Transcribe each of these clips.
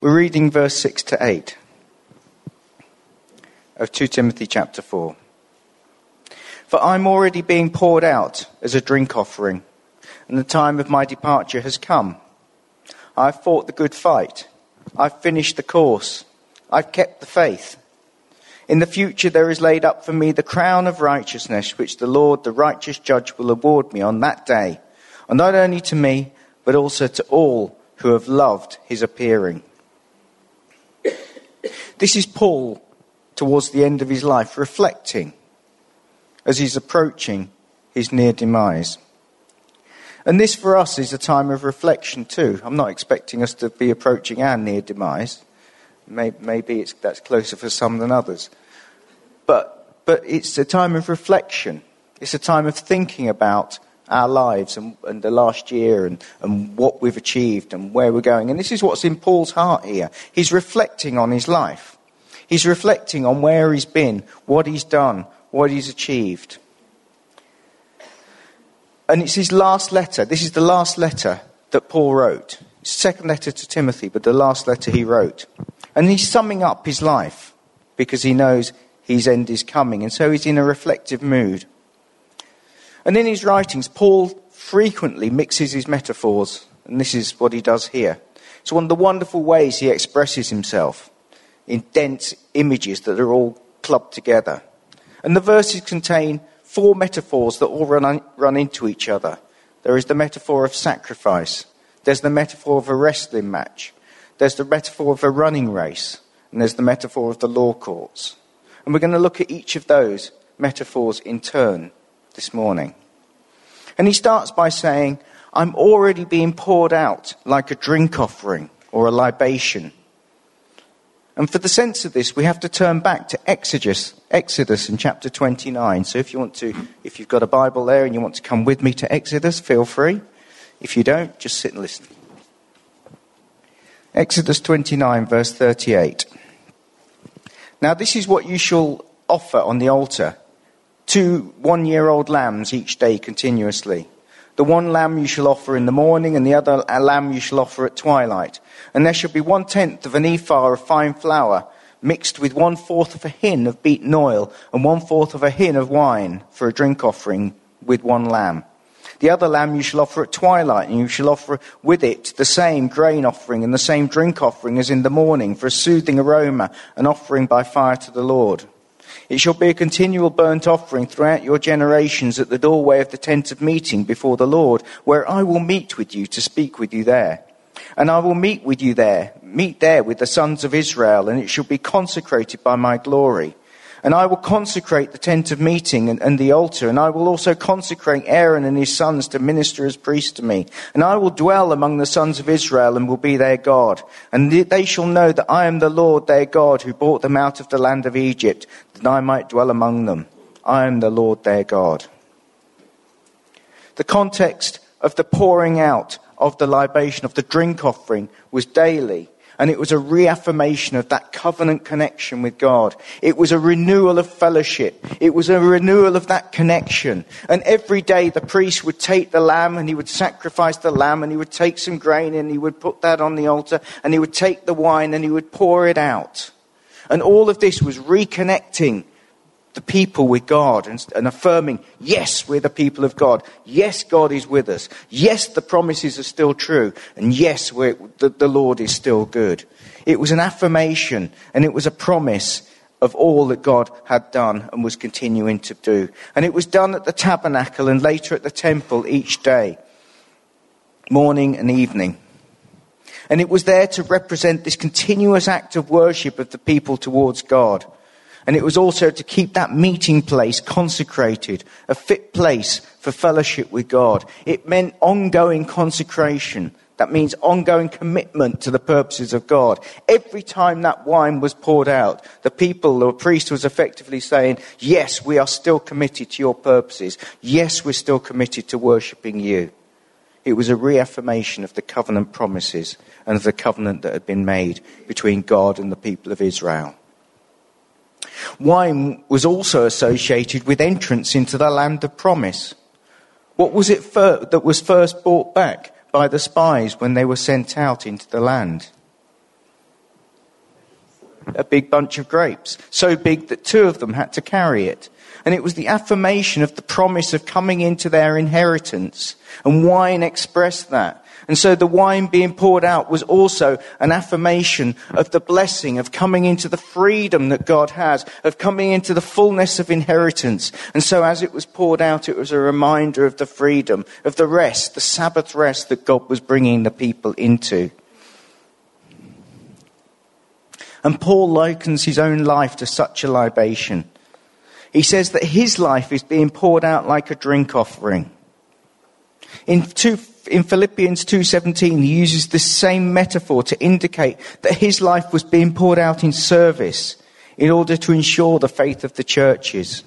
We're reading verse 6 to 8 of 2 Timothy chapter 4. For I'm already being poured out as a drink offering, and the time of my departure has come. I've fought the good fight. I've finished the course. I've kept the faith. In the future there is laid up for me the crown of righteousness, which the Lord, the righteous judge, will award me on that day, and not only to me, but also to all who have loved his appearing. This is Paul towards the end of his life, reflecting as he's approaching his near demise. And this for us is a time of reflection too. I'm not expecting us to be approaching our near demise. Maybe that's closer for some than others. But, but it's a time of reflection. It's a time of thinking about our lives and, and the last year and, and what we've achieved and where we're going. And this is what's in Paul's heart here. He's reflecting on his life. He's reflecting on where he's been, what he's done, what he's achieved. And it's his last letter. This is the last letter that Paul wrote. Second letter to Timothy, but the last letter he wrote. And he's summing up his life because he knows his end is coming. And so he's in a reflective mood. And in his writings, Paul frequently mixes his metaphors, and this is what he does here. It's one of the wonderful ways he expresses himself in dense images that are all clubbed together. And the verses contain four metaphors that all run, run into each other. There is the metaphor of sacrifice, there's the metaphor of a wrestling match, there's the metaphor of a running race, and there's the metaphor of the law courts. And we're going to look at each of those metaphors in turn this morning. And he starts by saying, I'm already being poured out like a drink offering or a libation. And for the sense of this, we have to turn back to Exodus, Exodus in chapter 29. So if you want to, if you've got a Bible there and you want to come with me to Exodus, feel free. If you don't, just sit and listen. Exodus 29, verse 38. Now, this is what you shall offer on the altar two one year old lambs each day continuously. The one lamb you shall offer in the morning, and the other lamb you shall offer at twilight. And there shall be one tenth of an ephah of fine flour, mixed with one fourth of a hin of beaten oil, and one fourth of a hin of wine for a drink offering with one lamb. The other lamb you shall offer at twilight, and you shall offer with it the same grain offering and the same drink offering as in the morning for a soothing aroma, an offering by fire to the Lord. It shall be a continual burnt offering throughout your generations at the doorway of the tent of meeting before the Lord, where I will meet with you to speak with you there. And I will meet with you there, meet there with the sons of Israel, and it shall be consecrated by my glory. And I will consecrate the tent of meeting and, and, the altar, and I will also consecrate Aaron and his sons to minister as priests to me. And I will dwell among the sons of Israel and will be their God. And they shall know that I am the Lord their God who brought them out of the land of Egypt, that I might dwell among them. I am the Lord their God. The context of the pouring out of the libation, of the drink offering, was daily and it was a reaffirmation of that covenant connection with God. It was a renewal of fellowship. It was a renewal of that connection. And every day the priest would take the lamb and he would sacrifice the lamb and he would take some grain and he would put that on the altar and he would take the wine and he would pour it out. And all of this was reconnecting the people with God and, and, affirming, yes, we're the people of God. Yes, God is with us. Yes, the promises are still true. And yes, the, the Lord is still good. It was an affirmation and it was a promise of all that God had done and was continuing to do. And it was done at the tabernacle and later at the temple each day, morning and evening. And it was there to represent this continuous act of worship of the people towards God. And it was also to keep that meeting place consecrated, a fit place for fellowship with God. It meant ongoing consecration. That means ongoing commitment to the purposes of God. Every time that wine was poured out, the people, the priest was effectively saying, yes, we are still committed to your purposes. Yes, we're still committed to worshipping you. It was a reaffirmation of the covenant promises and of the covenant that had been made between God and the people of Israel. Wine was also associated with entrance into the land of promise. What was it that was first brought back by the spies when they were sent out into the land? a big bunch of grapes, so big that two of them had to carry it. And it was the affirmation of the promise of coming into their inheritance. And wine expressed that. And so the wine being poured out was also an affirmation of the blessing of coming into the freedom that God has, of coming into the fullness of inheritance. And so as it was poured out, it was a reminder of the freedom, of the rest, the Sabbath rest that God was bringing the people into. And Paul likens his own life to such a libation. He says that his life is being poured out like a drink offering. In, two, in Philippians 2:17 he uses the same metaphor to indicate that his life was being poured out in service in order to ensure the faith of the churches.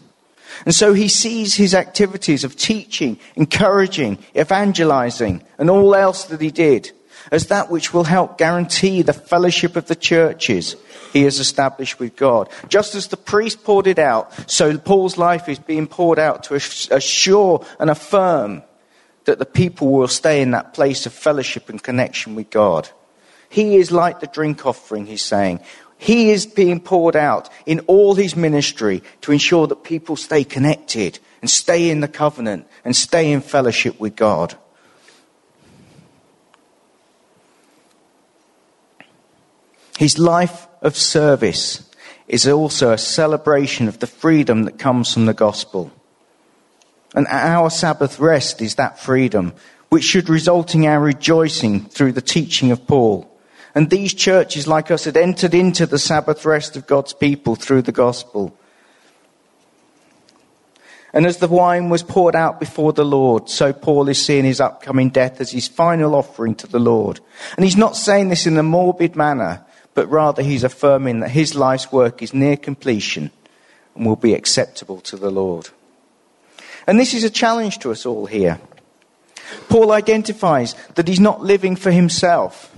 And so he sees his activities of teaching, encouraging, evangelizing, and all else that he did as that which will help guarantee the fellowship of the churches he has established with God. Just as the priest poured it out, so Paul's life is being poured out to assure and affirm that the people will stay in that place of fellowship and connection with God. He is like the drink offering, he's saying. He is being poured out in all his ministry to ensure that people stay connected and stay in the covenant and stay in fellowship with God. His life of service is also a celebration of the freedom that comes from the gospel. And our Sabbath rest is that freedom, which should result in our rejoicing through the teaching of Paul. And these churches, like us, had entered into the Sabbath rest of God's people through the gospel. And as the wine was poured out before the Lord, so Paul is seeing his upcoming death as his final offering to the Lord. And he's not saying this in a morbid manner, but rather he's affirming that his life's work is near completion and will be acceptable to the Lord. And this is a challenge to us all here. Paul identifies that he's not living for himself,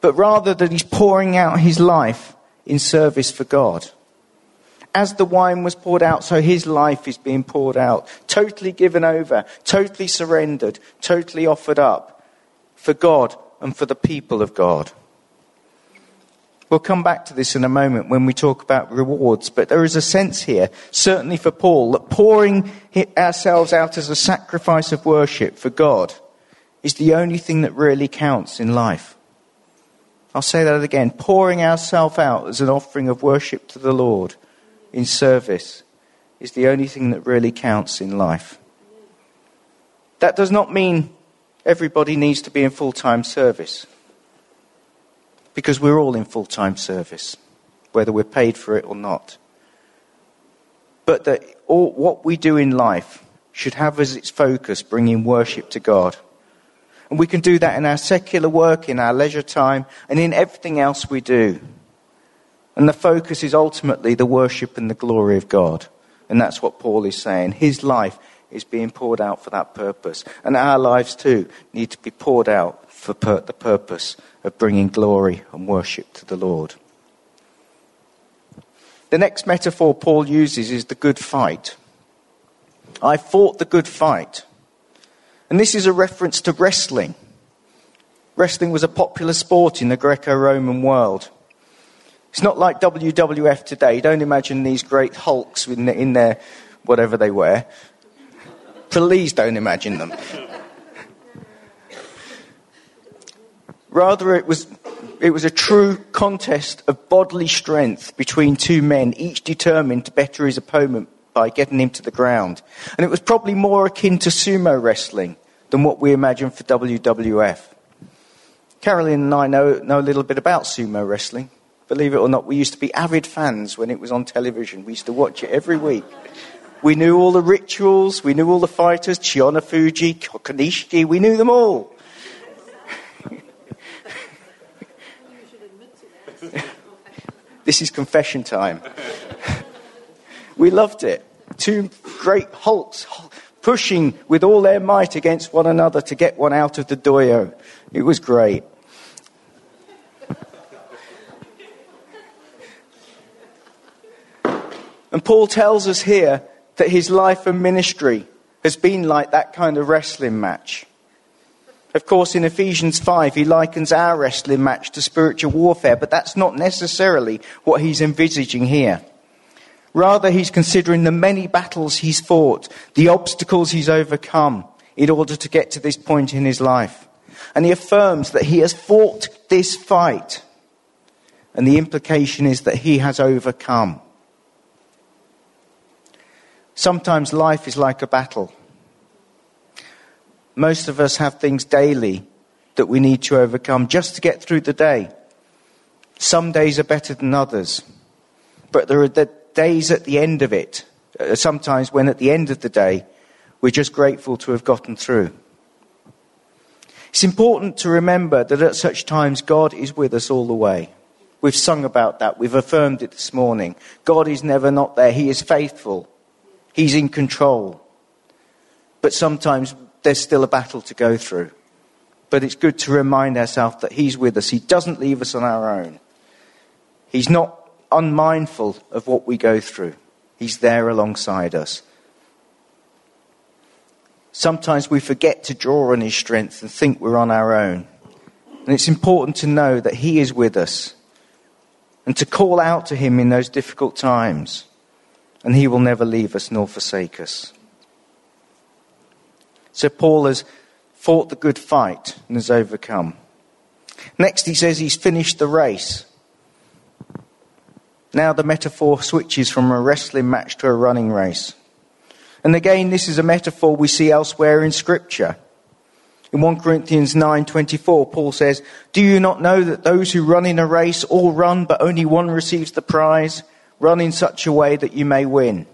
but rather that he's pouring out his life in service for God. As the wine was poured out, so his life is being poured out, totally given over, totally surrendered, totally offered up for God and for the people of God. We'll come back to this in a moment when we talk about rewards, but there is a sense here, certainly for Paul, that pouring ourselves out as a sacrifice of worship for God is the only thing that really counts in life. I'll say that again. Pouring ourselves out as an offering of worship to the Lord in service is the only thing that really counts in life. That does not mean everybody needs to be in full time service because we're all in full time service, whether we're paid for it or not. But that all, what we do in life should have as its focus bringing worship to God. And we can do that in our secular work, in our leisure time, and in everything else we do. And the focus is ultimately the worship and the glory of God. And that's what Paul is saying. His life is being poured out for that purpose. And our lives too need to be poured out for per- the purpose of bringing glory and worship to the Lord. The next metaphor Paul uses is the good fight. I fought the good fight. And this is a reference to wrestling. Wrestling was a popular sport in the Greco Roman world. It's not like WWF today. Don't imagine these great hulks in, their whatever they wear. Please don't imagine them. Rather, it was, it was a true contest of bodily strength between two men, each determined to better his opponent by getting him to the ground. And it was probably more akin to sumo wrestling than what we imagine for WWF. Carolyn and I know, know a little bit about sumo wrestling. Believe it or not, we used to be avid fans when it was on television. We used to watch it every week. We knew all the rituals, we knew all the fighters, Chiyonofuji, Konishiki, we knew them all. This is confession time. we loved it. Two great hulks pushing with all their might against one another to get one out of the dohyo. It was great. And Paul tells us here that his life and ministry has been like that kind of wrestling match. Of course, in Ephesians 5, he likens our wrestling match to spiritual warfare, but that's not necessarily what he's envisaging here. Rather, he's considering the many battles he's fought, the obstacles he's overcome in order to get to this point in his life. And he affirms that he has fought this fight. And the implication is that he has overcome. Sometimes life is like a battle. Most of us have things daily that we need to overcome just to get through the day. Some days are better than others. But there are the days at the end of it, uh, sometimes when at the end of the day, we're just grateful to have gotten through. It's important to remember that at such times, God is with us all the way. We've sung about that. We've affirmed it this morning. God is never not there. He is faithful. He's in control. But sometimes there's still a battle to go through. But it's good to remind ourselves that He's with us. He doesn't leave us on our own. He's not unmindful of what we go through. He's there alongside us. Sometimes we forget to draw on His strength and think we're on our own. And it's important to know that He is with us and to call out to Him in those difficult times. And He will never leave us nor forsake us. So Paul has fought the good fight and has overcome. Next, he says he's finished the race. Now the metaphor switches from a wrestling match to a running race. And again, this is a metaphor we see elsewhere in Scripture. In 1 Corinthians 9:24, Paul says, "Do you not know that those who run in a race all run, but only one receives the prize? Run in such a way that you may win."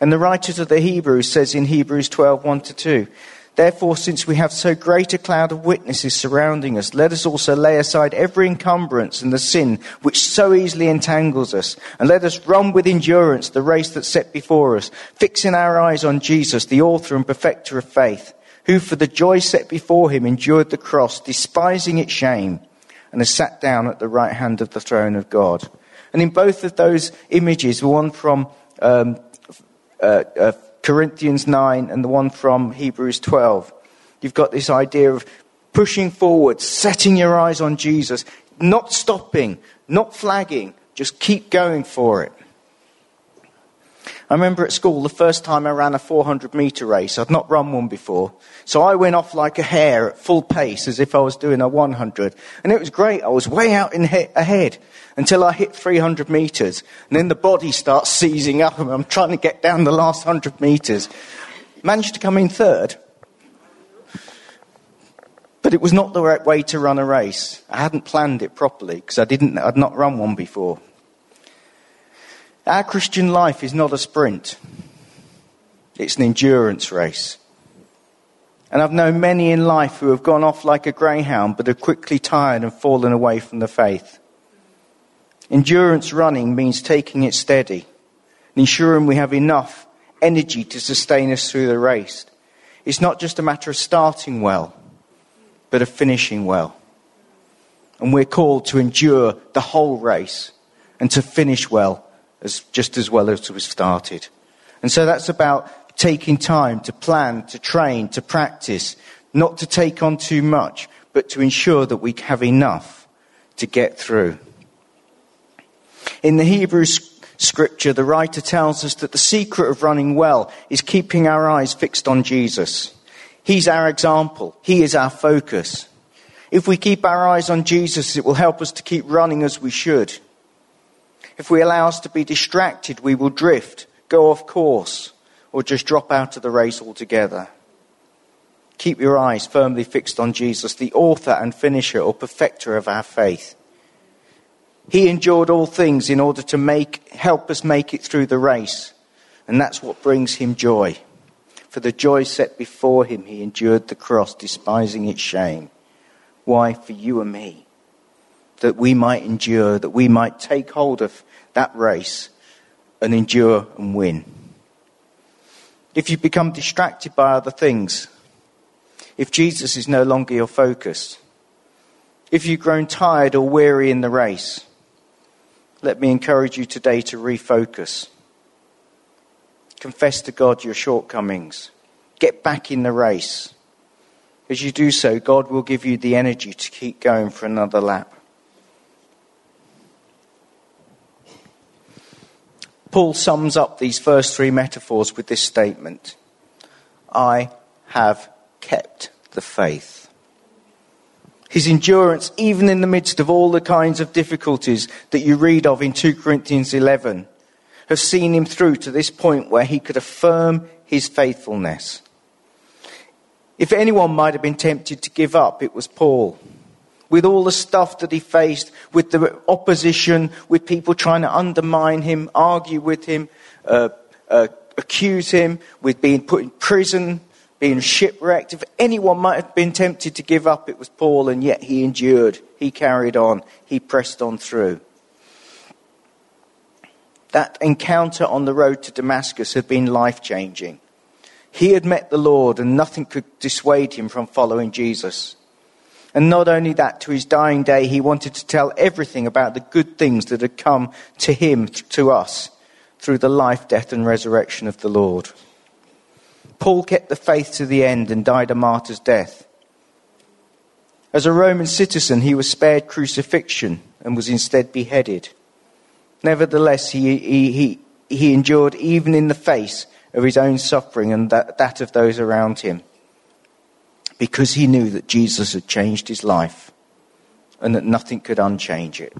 And the writer of the Hebrews says in Hebrews 12:1 to 2, Therefore, since we have so great a cloud of witnesses surrounding us, let us also lay aside every encumbrance and the sin which so easily entangles us, and let us run with endurance the race that's set before us, fixing our eyes on Jesus, the author and perfecter of faith, who for the joy set before him endured the cross, despising its shame, and has sat down at the right hand of the throne of God. And in both of those images, one from um, uh, uh, Corinthians 9 and the one from Hebrews 12. You've got this idea of pushing forward, setting your eyes on Jesus, not stopping, not flagging, just keep going for it. I remember at school the first time I ran a 400 meter race. I'd not run one before. So I went off like a hare at full pace as if I was doing a 100. And it was great. I was way out in he- ahead until I hit 300 meters. And then the body starts seizing up and I'm trying to get down the last 100 meters. Managed to come in third. But it was not the right way to run a race. I hadn't planned it properly because I didn't, I'd not run one before. Our Christian life is not a sprint, it's an endurance race. And I've known many in life who have gone off like a greyhound but are quickly tired and fallen away from the faith. Endurance running means taking it steady and ensuring we have enough energy to sustain us through the race. It's not just a matter of starting well, but of finishing well. And we're called to endure the whole race and to finish well as just as well as we've started. And so that's about taking time to plan, to train, to practice, not to take on too much, but to ensure that we have enough to get through. In the Hebrew scripture, the writer tells us that the secret of running well is keeping our eyes fixed on Jesus. He's our example. He is our focus. If we keep our eyes on Jesus, it will help us to keep running as we should. If we allow us to be distracted, we will drift, go off course, or just drop out of the race altogether. Keep your eyes firmly fixed on Jesus, the author and finisher or perfecter of our faith. He endured all things in order to make, help us make it through the race. And that's what brings him joy. For the joy set before him, he endured the cross, despising its shame. Why? For you and me that we might endure, that we might take hold of that race and endure and win. If you become distracted by other things, if Jesus is no longer your focus, if you've grown tired or weary in the race, let me encourage you today to refocus. Confess to God your shortcomings. Get back in the race. As you do so, God will give you the energy to keep going for another lap. Paul sums up these first three metaphors with this statement I have kept the faith. His endurance, even in the midst of all the kinds of difficulties that you read of in 2 Corinthians 11, have seen him through to this point where he could affirm his faithfulness. If anyone might have been tempted to give up, it was Paul. With all the stuff that he faced, with the opposition, with people trying to undermine him, argue with him, uh, uh, accuse him, with being put in prison, being shipwrecked. If anyone might have been tempted to give up, it was Paul, and yet he endured. He carried on. He pressed on through. That encounter on the road to Damascus had been life changing. He had met the Lord, and nothing could dissuade him from following Jesus. And not only that, to his dying day, he wanted to tell everything about the good things that had come to him, to us, through the life, death, and resurrection of the Lord. Paul kept the faith to the end and died a martyr's death. As a Roman citizen, he was spared crucifixion and was instead beheaded. Nevertheless, he, he, he, he endured even in the face of his own suffering and that, that of those around him because he knew that Jesus had changed his life and that nothing could unchange it.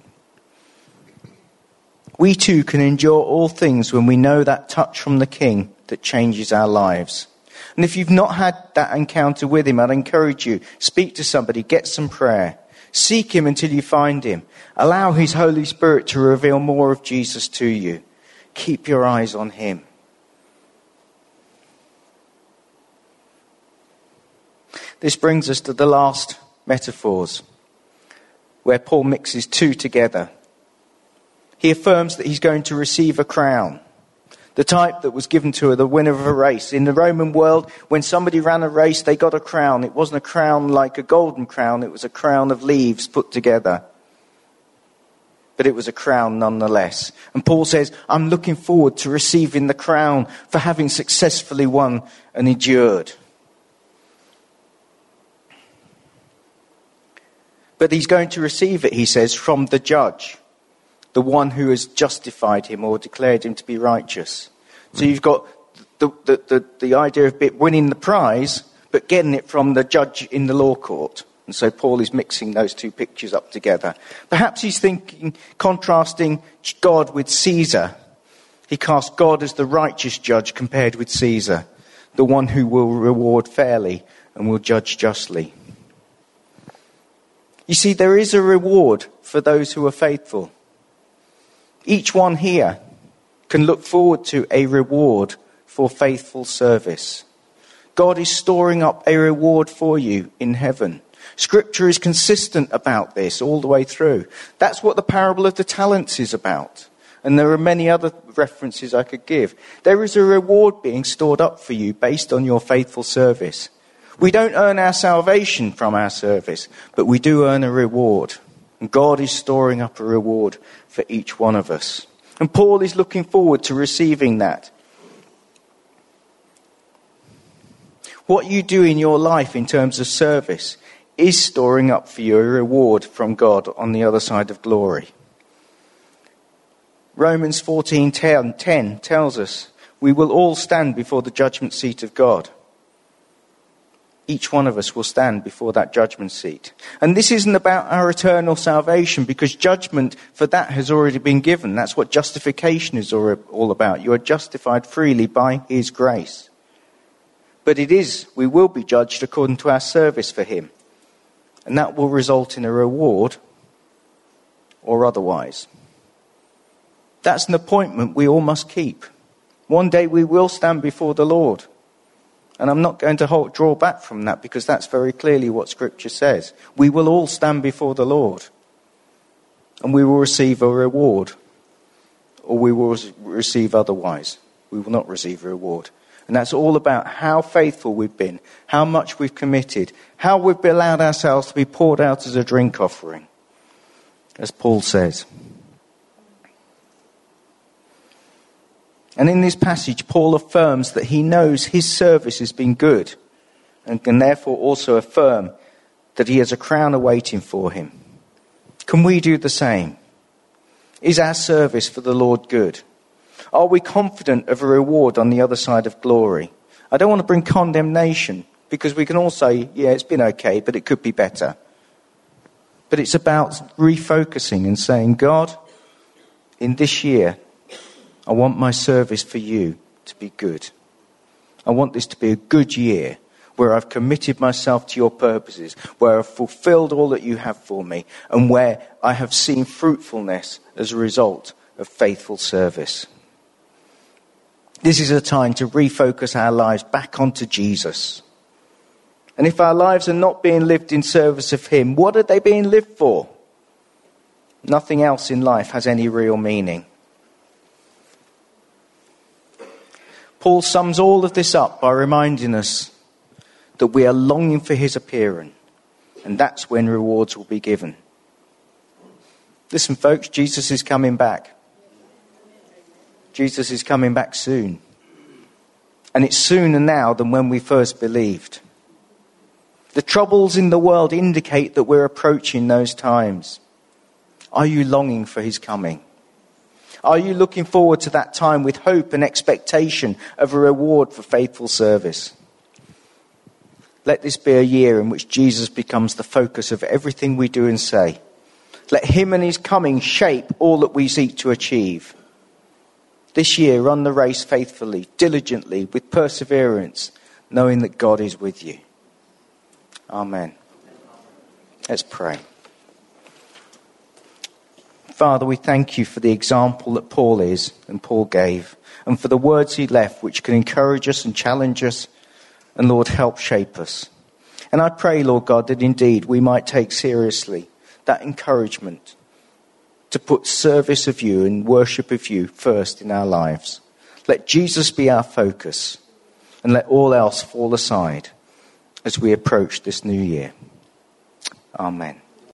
We too can endure all things when we know that touch from the King that changes our lives. And if you've not had that encounter with him, I'd encourage you, speak to somebody, get some prayer. Seek him until you find him. Allow his Holy Spirit to reveal more of Jesus to you. Keep your eyes on him. This brings us to the last metaphors, where Paul mixes two together. He affirms that he's going to receive a crown, the type that was given to the winner of a race. In the Roman world, when somebody ran a race, they got a crown. It wasn't a crown like a golden crown, it was a crown of leaves put together. But it was a crown nonetheless. And Paul says, I'm looking forward to receiving the crown for having successfully won and endured. But he's going to receive it, he says, from the judge, the one who has justified him or declared him to be righteous. So hmm. you've got the, the, the, the idea of winning the prize, but getting it from the judge in the law court. And so Paul is mixing those two pictures up together. Perhaps he's thinking, contrasting God with Caesar. He casts God as the righteous judge compared with Caesar, the one who will reward fairly and will judge justly. You see, there is a reward for those who are faithful. Each one here can look forward to a reward for faithful service. God is storing up a reward for you in heaven. Scripture is consistent about this all the way through. That's what the parable of the talents is about. And there are many other references I could give. There is a reward being stored up for you based on your faithful service. We don't earn our salvation from our service, but we do earn a reward. And God is storing up a reward for each one of us. And Paul is looking forward to receiving that. What you do in your life in terms of service is storing up for you a reward from God on the other side of glory. Romans 14:10 tells us we will all stand before the judgment seat of God each one of us will stand before that judgment seat. And this isn't about our eternal salvation because judgment for that has already been given. That's what justification is all about. You are justified freely by His grace. But it is, we will be judged according to our service for Him. And that will result in a reward or otherwise. That's an appointment we all must keep. One day we will stand before the Lord. And I'm not going to hold, draw back from that because that's very clearly what Scripture says. We will all stand before the Lord and we will receive a reward or we will receive otherwise. We will not receive a reward. And that's all about how faithful we've been, how much we've committed, how we've allowed ourselves to be poured out as a drink offering, as Paul says. And in this passage, Paul affirms that he knows his service has been good and can therefore also affirm that he has a crown awaiting for him. Can we do the same? Is our service for the Lord good? Are we confident of a reward on the other side of glory? I don't want to bring condemnation because we can all say, yeah, it's been okay, but it could be better. But it's about refocusing and saying, God, in this year, I want my service for you to be good. I want this to be a good year where I've committed myself to your purposes, where I've fulfilled all that you have for me, and where I have seen fruitfulness as a result of faithful service. This is a time to refocus our lives back onto Jesus. And if our lives are not being lived in service of Him, what are they being lived for? Nothing else in life has any real meaning. Paul sums all of this up by reminding us that we are longing for his appearing, and that's when rewards will be given. Listen, folks, Jesus is coming back. Jesus is coming back soon. And it's sooner now than when we first believed. The troubles in the world indicate that we're approaching those times. Are you longing for his coming? Are you looking forward to that time with hope and expectation of a reward for faithful service? Let this be a year in which Jesus becomes the focus of everything we do and say. Let him and his coming shape all that we seek to achieve. This year, run the race faithfully, diligently, with perseverance, knowing that God is with you. Amen. Let's pray. Father, we thank you for the example that Paul is and Paul gave, and for the words he left, which can encourage us and challenge us, and Lord, help shape us. And I pray, Lord God, that indeed we might take seriously that encouragement to put service of you and worship of you first in our lives. Let Jesus be our focus, and let all else fall aside as we approach this new year. Amen.